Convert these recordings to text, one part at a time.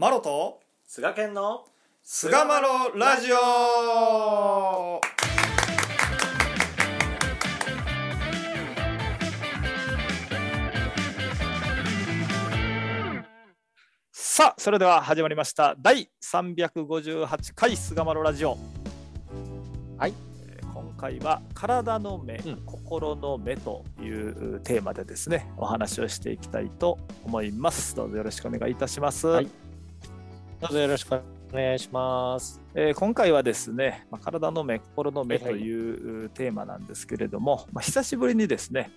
マロと菅健の菅マロラジオ。さあそれでは始まりました。第358回菅マロラジオ。はい。えー今回は体の目、うん。心の目というテーマでですねお話をしていきたいと思います。どうぞよろしくお願いいたします、はいどうぞよろしくお願いします。えー今回はですね、まあ、体の目、心の目はいはいというテーマなんですけれども、まあ、久しぶりにですね、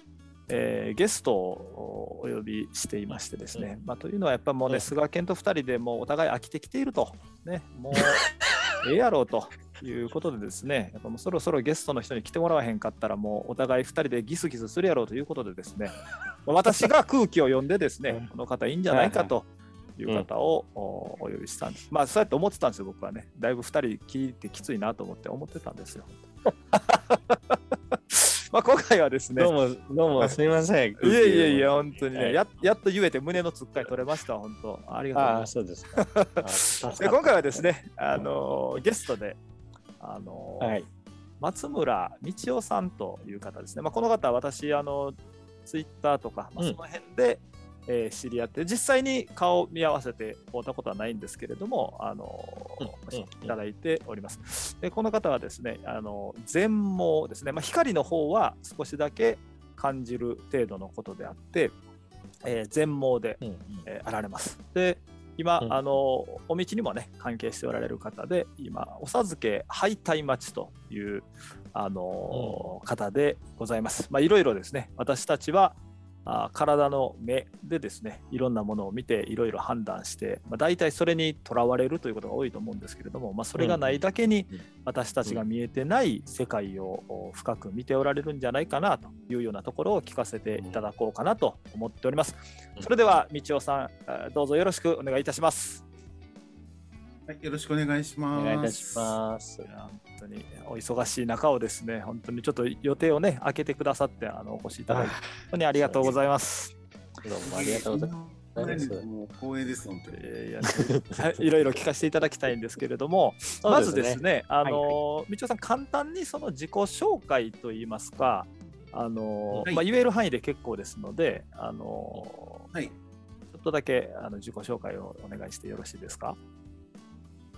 えーゲストをお呼びしていましてですね、まあ、というのはやっぱもうね、うん菅健と2人でもうお互い飽きてきていると、ね、もう ええやろうということでですね、やっぱもうそろそろゲストの人に来てもらわへんかったら、もうお互い2人でギスギスするやろうということでですね、まあ私が空気を読んでですね、この方いいんじゃないかと。いう方をおお呼びしたんです。まあそうやって思ってたんですよ、僕はね。だいぶ2人聞いてきついなと思って思ってたんですよ。まあ今回はですねどう、も、どうも、すみません。いやいやいや、本当にね、はいややっと言えて胸のつっかい取れました、本当。ありがとうございます。そうですで今回はですね、あのゲストで、あのはい。松村道夫さんという方ですね。まあ、この方は私、あのツイッターとか、まあ、うんその辺で、えー知り合って、実際に顔を見合わせて会ったことはないんですけれども、あのうんいただいております。でこの方はですね、あの全盲ですね、まあ、光の方は少しだけ感じる程度のことであって、えー全盲で、うんうんえーあられます。で今、うんあのお道にもね関係しておられる方で今お授け敗退待ちというあの、方でございます。まあいろいろですね私たちはあ体の目でですねいろんなものを見ていろいろ判断して、まあ、大体それにとらわれるということが多いと思うんですけれども、まあ、それがないだけに私たちが見えてない世界をお深く見ておられるんじゃないかなというようなところを聞かせていただこうかなと思っております。それでは道夫さんあどうぞよろしくお願いいたします。はい、よろしくお願いしおます。願いいたします本当にお忙しい中をですね本当にちょっと予定をね開けてくださってあのお越しいただいて本当にありがとうございます。どうもありがとうございます。もう光栄です、本当に。えーいや いろいろ聞かせていただきたいんですけれども、まずですね、あの、道夫さん、簡単にその自己紹介といいますか、あの、はいまあ、言える範囲で結構ですので、あの、はい。ちょっとだけあの自己紹介をお願いしてよろしいですか？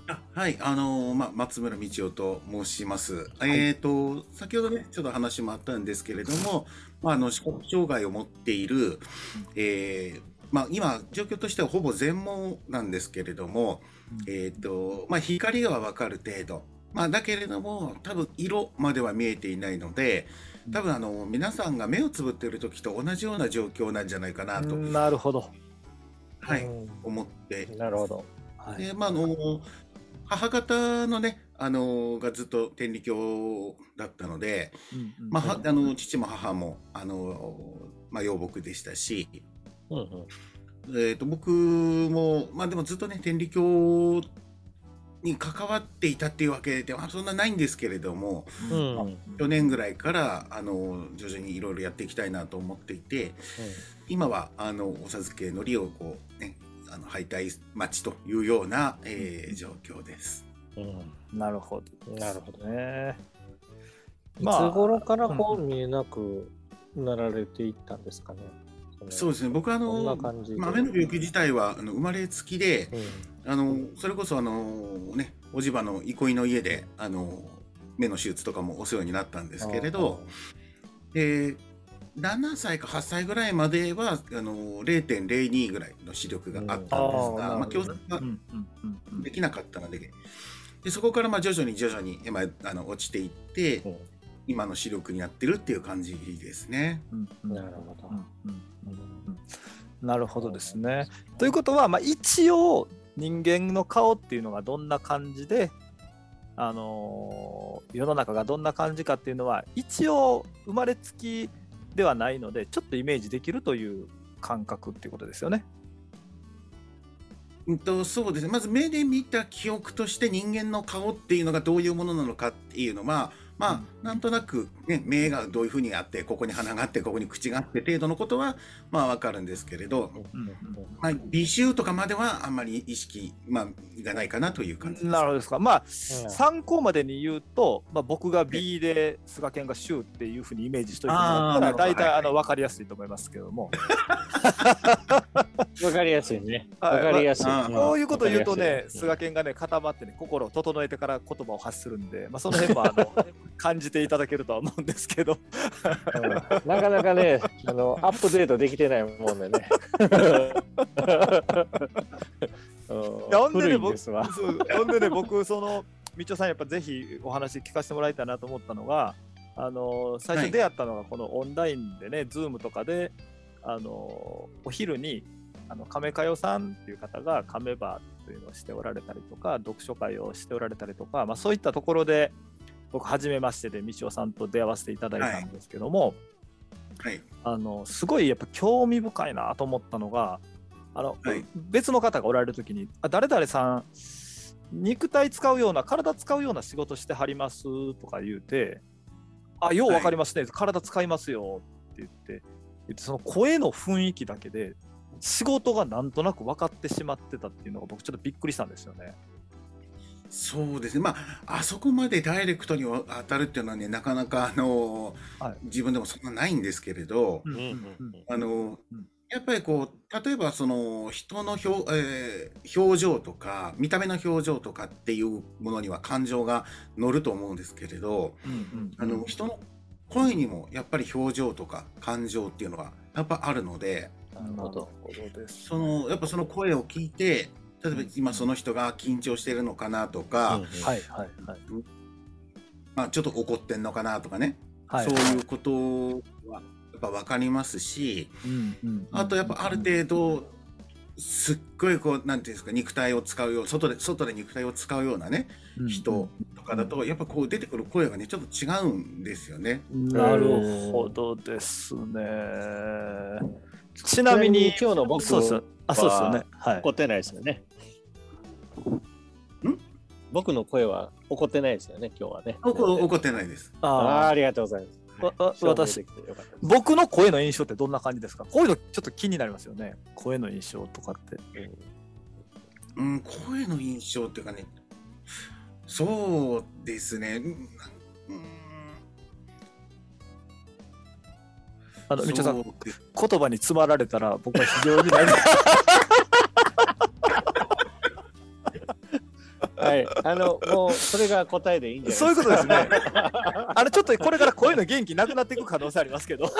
あはい、あのーま、松村道夫と申します。いえっ、と、先ほどね、ちょっと話もあったんですけれども、まあ、あの、視覚障害を持っている、えーまあ、今、状況としてはほぼ全盲なんですけれども、えっ、と、まあ、光がわかる程度。まあ、だけれども、多分色までは見えていないので、多分あの、皆さんが目をつぶっている時と同じような状況なんじゃないかなと、なるほど。はい、う思ってんなるほど。はい。で、まあ、あの、母方のね、あの、がずっと天理教だったので、うんうん。まあ、はあの、父も母も、あの、まあ、養牧でしたし、うんうん。えっと、僕も、まあ、でもずっとね、天理教に関わっていたっていうわけではそんなないんですけれども、うん。あうん去年ぐらいから、あの、徐々にいろいろやっていきたいなと思っていて、今は、あの、お授けのりを、こう、ね、あの、敗退待ちというような、えー状況です。うんなるほど。なるほどね。いつ頃からこう見えなくなられていったんですかね？そうですね、僕はあの。まあ、目の病気自体はあの生まれつきで、うんあのそれこそあの、ね、おじばの憩いの家であの目の手術とかもお世話になったんですけれど、えー7歳か8歳ぐらいまではあの0.02ぐらいの視力があったんですが、ーまあ、なるほど矯正がうんうんうんうん。できなかったのででそこからまあ徐々に徐々に、まあ、あの落ちていって、う。ん今の視力になってるっていう感じですね。なるほど。なるほどですね。ということは、まあ、一応人間の顔っていうのがどんな感じで、あのー世の中がどんな感じかっていうのは一応生まれつきではないのでちょっとイメージできるという感覚っていうことですよね。うんとそうですねまず目で見た記憶として人間の顔っていうのがどういうものなのかっていうのはまあなんとなく、ね、目がどういうふうにあってここに鼻があってここに口があって程度のことはまあわかるんですけれど、まあ、美醜とかまではあんまり意識、まあ、がないかなという感じです。なるほどですか。まあ、参考までに言うと、まあ、僕が B で菅健が衆っていうふうにイメージしといてもらったら、大体あの分かりやすいと思いますけども。わかりやすいね。わかりやすい。こういうこと言うとね、菅健がね、固まってね、心を整えてから言葉を発するんで、まあ、その辺もあの 感じていただけるとは思うんですけど。なかなかね、あのアップデートできてないもんでね。ほんでね、僕、ほんでね、僕、その、みちおさん、やっぱぜひお話聞かせてもらいたいなと思ったのが、あの最初出会ったのが、このオンラインでね、はい、ズームとかで、あのお昼に、あの亀かよさんっていう方がカメバーというのをしておられたりとか、読書会をしておられたりとか、まあ、そういったところで、僕、初めましてで、みちおさんと出会わせていただいたんですけども、はい、あのすごいやっぱ興味深いなと思ったのが、あの、はい、別の方がおられる時に「あ誰々さん肉体使うような体使うような仕事してはります」とか言うて「あよう分かりますね、はい、体使いますよ」って言って言ってその声の雰囲気だけで仕事がなんとなく分かってしまってたっていうのが僕ちょっとびっくりしたんですよね。そうですね、まあ、あそこまでダイレクトに当たるっていうのはね、なかなかあの、はい、自分でもそんなないんですけれど、あの、やっぱりこう、例えばその人の表,、えー、表情とか、見た目の表情とかっていうものには感情が乗ると思うんですけれど、あの人の声にもやっぱり表情とか感情っていうのがやっぱあるので、なるほど。そのやっぱその声を聞いて、例えば今その人が緊張してるのかなとか、はいはいはいまあ、ちょっと怒ってんのかなとかね、はい、そういうことはやっぱ分かりますし、あとやっぱある程度すっごいこうなんていうんですか肉体を使うよう外で外で肉体を使うようなね、人とかだとやっぱこう出てくる声がねちょっと違うんですよね。なるほどですね。ちなみに今日の僕そうですあそうですよね。はい。怒ってないですよね。僕の声は怒ってないですよね、今日はね。怒ってないです。あありがとうございます。私、僕の声の印象ってどんな感じですか？こういうのちょっと気になりますよね。声の印象とかって。うん、声の印象っていうかね、そうですね。うん、あの、みちょさん、言葉に詰まられたら僕は非常に はい、あのもうそれが答えでいいんじゃないそういうことですね。あのちょっとこれから声の元気なくなっていく可能性ありますけど。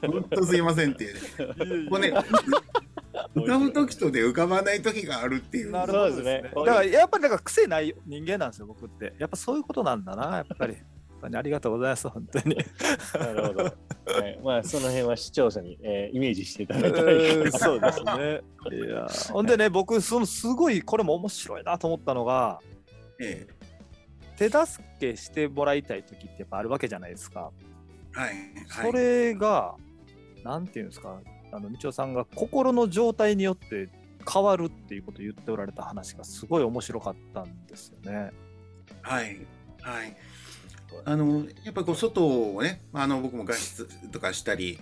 本当すいませんっていうね。これね、浮かぶ時とで浮かばない時があるっていう。なるほどですね。だからやっぱりなんか癖ない人間なんですよ、僕って。やっぱそういうことなんだな、やっぱり。ありがとうございます、本当に。なるほど。はい、まあ、その辺は視聴者に、えー、イメージしていただいたらそうですね。いや、ほんでね、僕、そのすごい、これも面白いなと思ったのが、ええ、手助けしてもらいたい時ってやっぱあるわけじゃないですか。はい。はい、それが、なんていうんですか、あの、道夫さんが心の状態によって変わるっていうことを言っておられた話がすごい面白かったんですよね。はい。はい。あのやっぱこう外をねあの僕も外出とかしたり、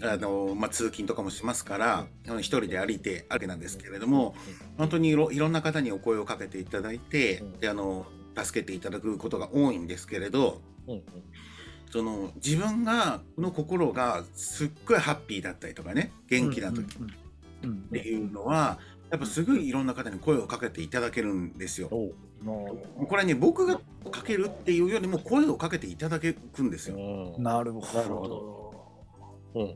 うん、あのまあ、通勤とかもしますから、うん、一人で歩いてあるなんですけれども、うん、本当にいろいろんな方にお声をかけていただいて、であの助けていただくことが多いんですけれど、その自分がこの心がすっごいハッピーだったりとかね元気な時っていうのは、やっぱすごいいろんな方に声をかけていただけるんですよ。これね僕がかけるっていうよりも声をかけていただけるんですよ。なるほど。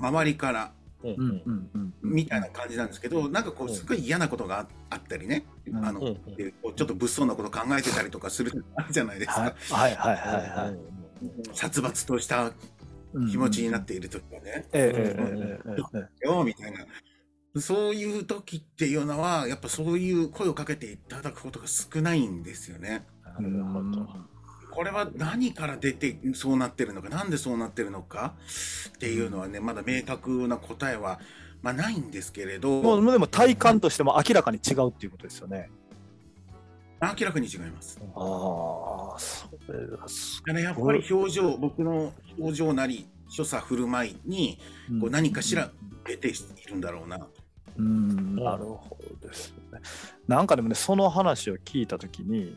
周りから。みたいな感じなんですけどなんかこうすごい嫌なことがあったりね、あのちょっと物騒なこと考えてたりとかするじゃないですか。はいはいはいはい。殺伐とした気持ちになっている時はね。えええええよみたいなそういう時っていうのは、やっぱそういう声をかけていただくことが少ないんですよね。なるほど。これは何から出てそうなってるのか、なんでそうなってるのかっていうのはね、まだ明確な答えは、まあ、ないんですけれど。もうでも体感としても明らかに違うっていうことですよね。明らかに違います。ああ、それがすだからやっぱり表情、僕の表情なり、所作振る舞いにこう何かしら出ているんだろうな。うん、なるほどですね。なんかでもね、その話を聞いたときに、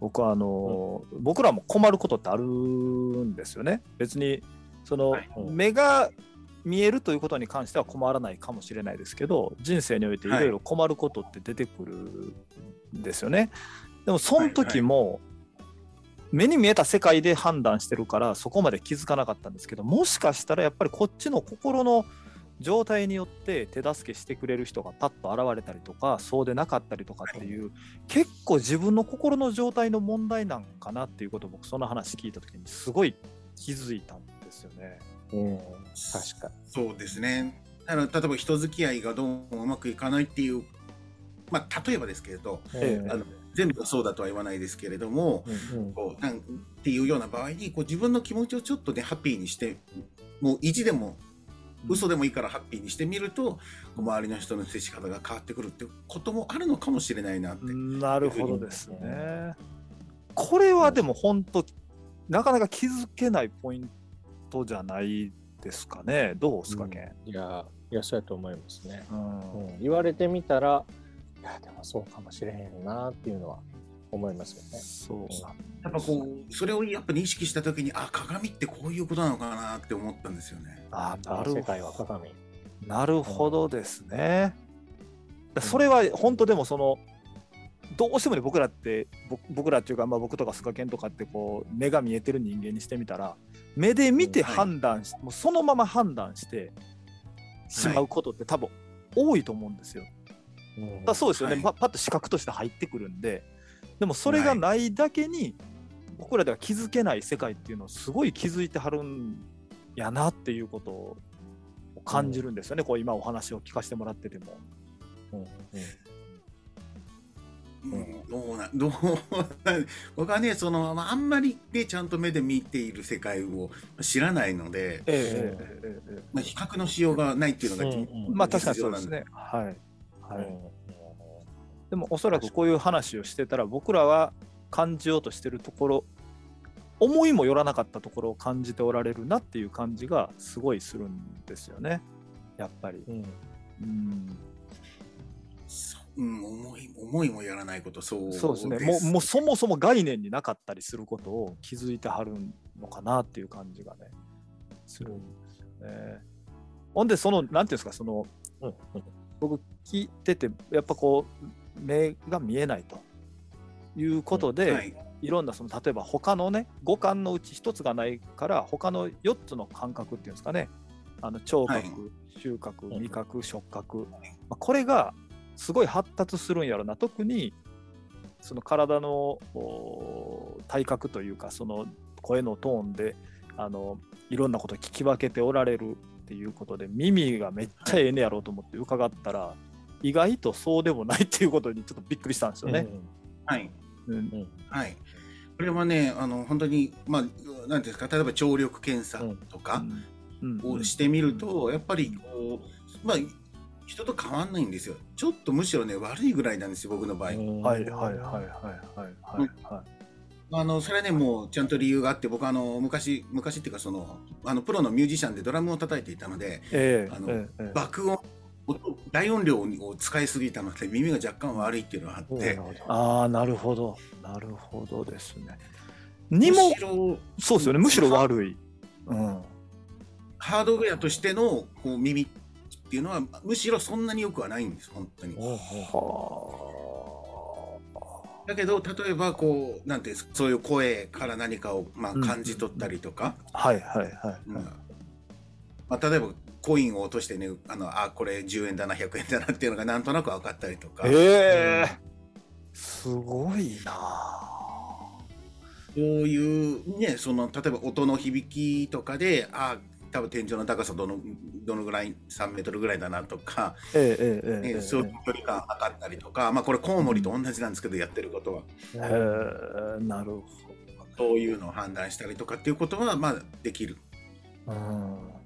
僕はあの、僕らも困ることってあるんですよね。別に、その、はい目が見えるということに関しては困らないかもしれないですけど、人生においていろいろ困ることって出てくるんですよね。でも、その時も、目に見えた世界で判断してるからそこまで気づかなかったんですけどもしかしたらやっぱりこっちの心の状態によって手助けしてくれる人がパッと現れたりとかそうでなかったりとかっていう結構自分の心の状態の問題なんかなっていうことを僕その話聞いた時にすごい気づいたんですよね。うん、確かそうですね。だから例えば人付き合いがどうもうまくいかないっていう、まあ例えばですけれど、に。ええあの全部がそうだとは言わないですけれども、うんうんこうなんっていうような場合にこう自分の気持ちをちょっとねハッピーにしてもう意地でも嘘でもいいからハッピーにしてみると、周りの人の接し方が変わってくるってこともあるのかもしれないなって。なるほどですね。これはでも本当なかなか気づけないポイントじゃないですかね。どうですか、ケン？いや、いや、そうやと思いますね。うんうん、言われてみたら、いや、でもそうかもしれへんなっていうのは思いますよね。そうなんやっぱこうそれをやっぱ認識した時にあ鏡ってこういうことなのかなって思ったんですよね。あなる世界は鏡。なるほどですね。だそれは本当でもそのどうしてもね僕らって僕僕らっていうか、まあ、僕とかスカケンとかってこう目が見えてる人間にしてみたら目で見てうんはい判断し、もうそのまま判断してしまうことって多分多いと思うんですよ。うんだそうですよね、はいパパッと視覚として入ってくるんででもそれがないだけに、僕らでは気づけない世界っていうのをすごい気づいてはるんやなっていうことを感じるんですよね、こう今お話を聞かせてもらってても。うんうん。うん。どうな どうな僕はねその、まあ、あんまりねちゃんと目で見ている世界を知らないので、えええええまあ、比較のしようがないっていうのが、うんうん。えまあ確かにそうですね。はい。はい、うんでもおそらくこういう話をしてたら僕らは感じようとしてるところ思いもよらなかったところを感じておられるなっていう感じがすごいするんですよね。やっぱり。うん。うん。思い思いもやらないことそうそうですね。もうもうそもそも概念になかったりすることを気づいてはるのかなっていう感じがねするんですよね。ほんでそのなんていうんですかそのうん。僕聞いててやっぱこう目が見えないということで、はい。いろんなその例えば他のね五感のうち一つがないから他の4つの感覚っていうんですかね。あの聴覚、はい。収穫うん。味覚触覚、まあ、これがすごい発達するんやろな。特にその体のお体格というかその声のトーンであのいろんなことを聞き分けておられるっていうことで耳がめっちゃええねやろうと思って伺ったら、意外とそうでもないっていうことにちょっとびっくりしたんですよね。はい。うん。うん。はい。これはねあの本当にまあなんていうんですか例えば聴力検査とかうん。をしてみると、やっぱりこうまあ人と変わんないんですよ。ちょっとむしろね悪いぐらいなんですよ僕の場合、うん。はいはいはいはいはいはい。はい。あのそれはねもうちゃんと理由があって僕あの昔昔っていうかそのあのプロのミュージシャンでドラムを叩いていたのでええあのええええ。爆音音大音量を使いすぎたので耳が若干悪いっていうのがあってああなるほどなるほどですね。にもむしろそうですよねむしろ悪い。うん。ハードウェアとしてのこう耳っていうのはむしろそんなに良くはないんです本当に。だけど例えばこうなんていうんですかそういう声から何かをまあうん感じ取ったりとか、あはいはいはいうんはい。まあ、例えばコインを落としてねあのあこれ10円だな100円だなっていうのがなんとなく分かったりとか、え。えすごいな。そういうねその例えば音の響きとかであ多分天井の高さどのどのぐらい3メートルぐらいだなとか、ええええええねそういう距離感測ったりとか、まあ、これコウモリと同じなんですけどやってることは。ええなるほそういうのを判断したりとかっていうことはまあできる。ど。うん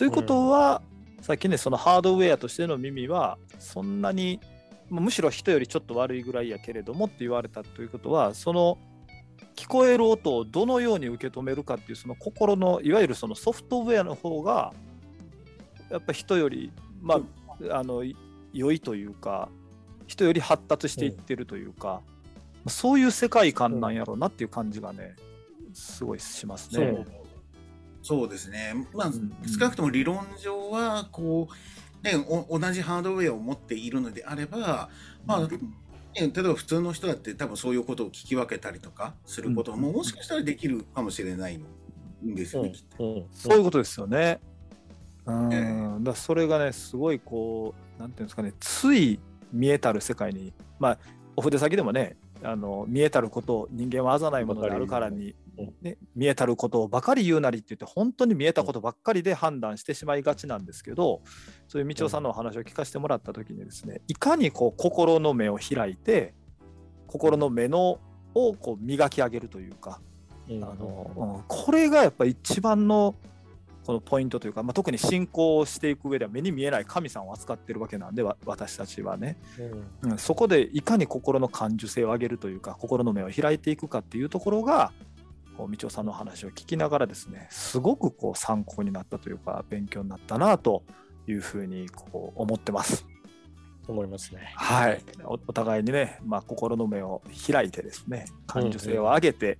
ということは、さっきねそのハードウェアとしての耳はそんなにむしろ人よりちょっと悪いぐらいやけれどもって言われたということはその聞こえる音をどのように受け止めるかっていうその心のいわゆるそのソフトウェアの方がやっぱ人よりまああの良いというか人より発達していってるというか、うん、そういう世界観なんやろうなっていう感じがねすごいしますね。そうですね、まあ、うん、少なくとも理論上はこう、ね、同じハードウェアを持っているのであれば、まあ、例えば普通の人だって多分そういうことを聞き分けたりとかすることももしかしたらできるかもしれないんですよね、きっと。そういうことですよね。うん、だそれがねすごいこうなんていうんですかねつい見えたる世界にまあお筆先でもねあの見えたることを人間はあざないものであるからに、ね、見えたることをばかり言うなりって言って本当に見えたことばっかりで判断してしまいがちなんですけどそういう道夫さんのお話を聞かせてもらった時にですねいかにこう心の目を開いて心の目のをこう磨き上げるというか、あのこれがやっぱ一番のこのポイントというか、まあ、特に信仰していく上では目に見えない神さんを扱ってるわけなんで私たちはね、うん、うん、そこでいかに心の感受性を上げるというか心の目を開いていくかっていうところが道夫さんの話を聞きながらですねすごくこう参考になったというか勉強になったなというふうにこう思ってます。思いますね。はいお。お互いにね、まあ、心の目を開いてですね感受性を上げて、うんうん、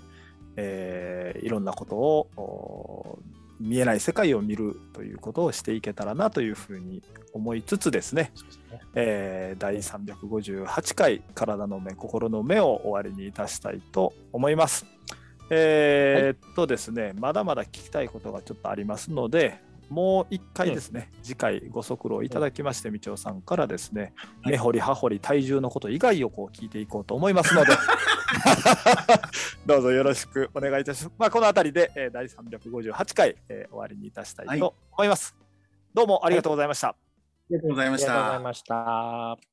えー、いろんなことを見えない世界を見るということをしていけたらなというふうに思いつつですね、ねえー、第358回「体の目心の目」を終わりにいたしたいと思います。えー、っとですね、まだまだ聞きたいことがちょっとありますので、もう一回ですね、うん、次回ご足労いただきまして、道夫さんからですね、根掘り葉掘り体重のこと以外をこう聞いていこうと思いますので、どうぞよろしくお願いいたします。まあ、この辺りで、えー、第358回、えー、終わりにいたしたいと思います、はい。どうもありがとうございました。ありがとうございました。ありがとうございました。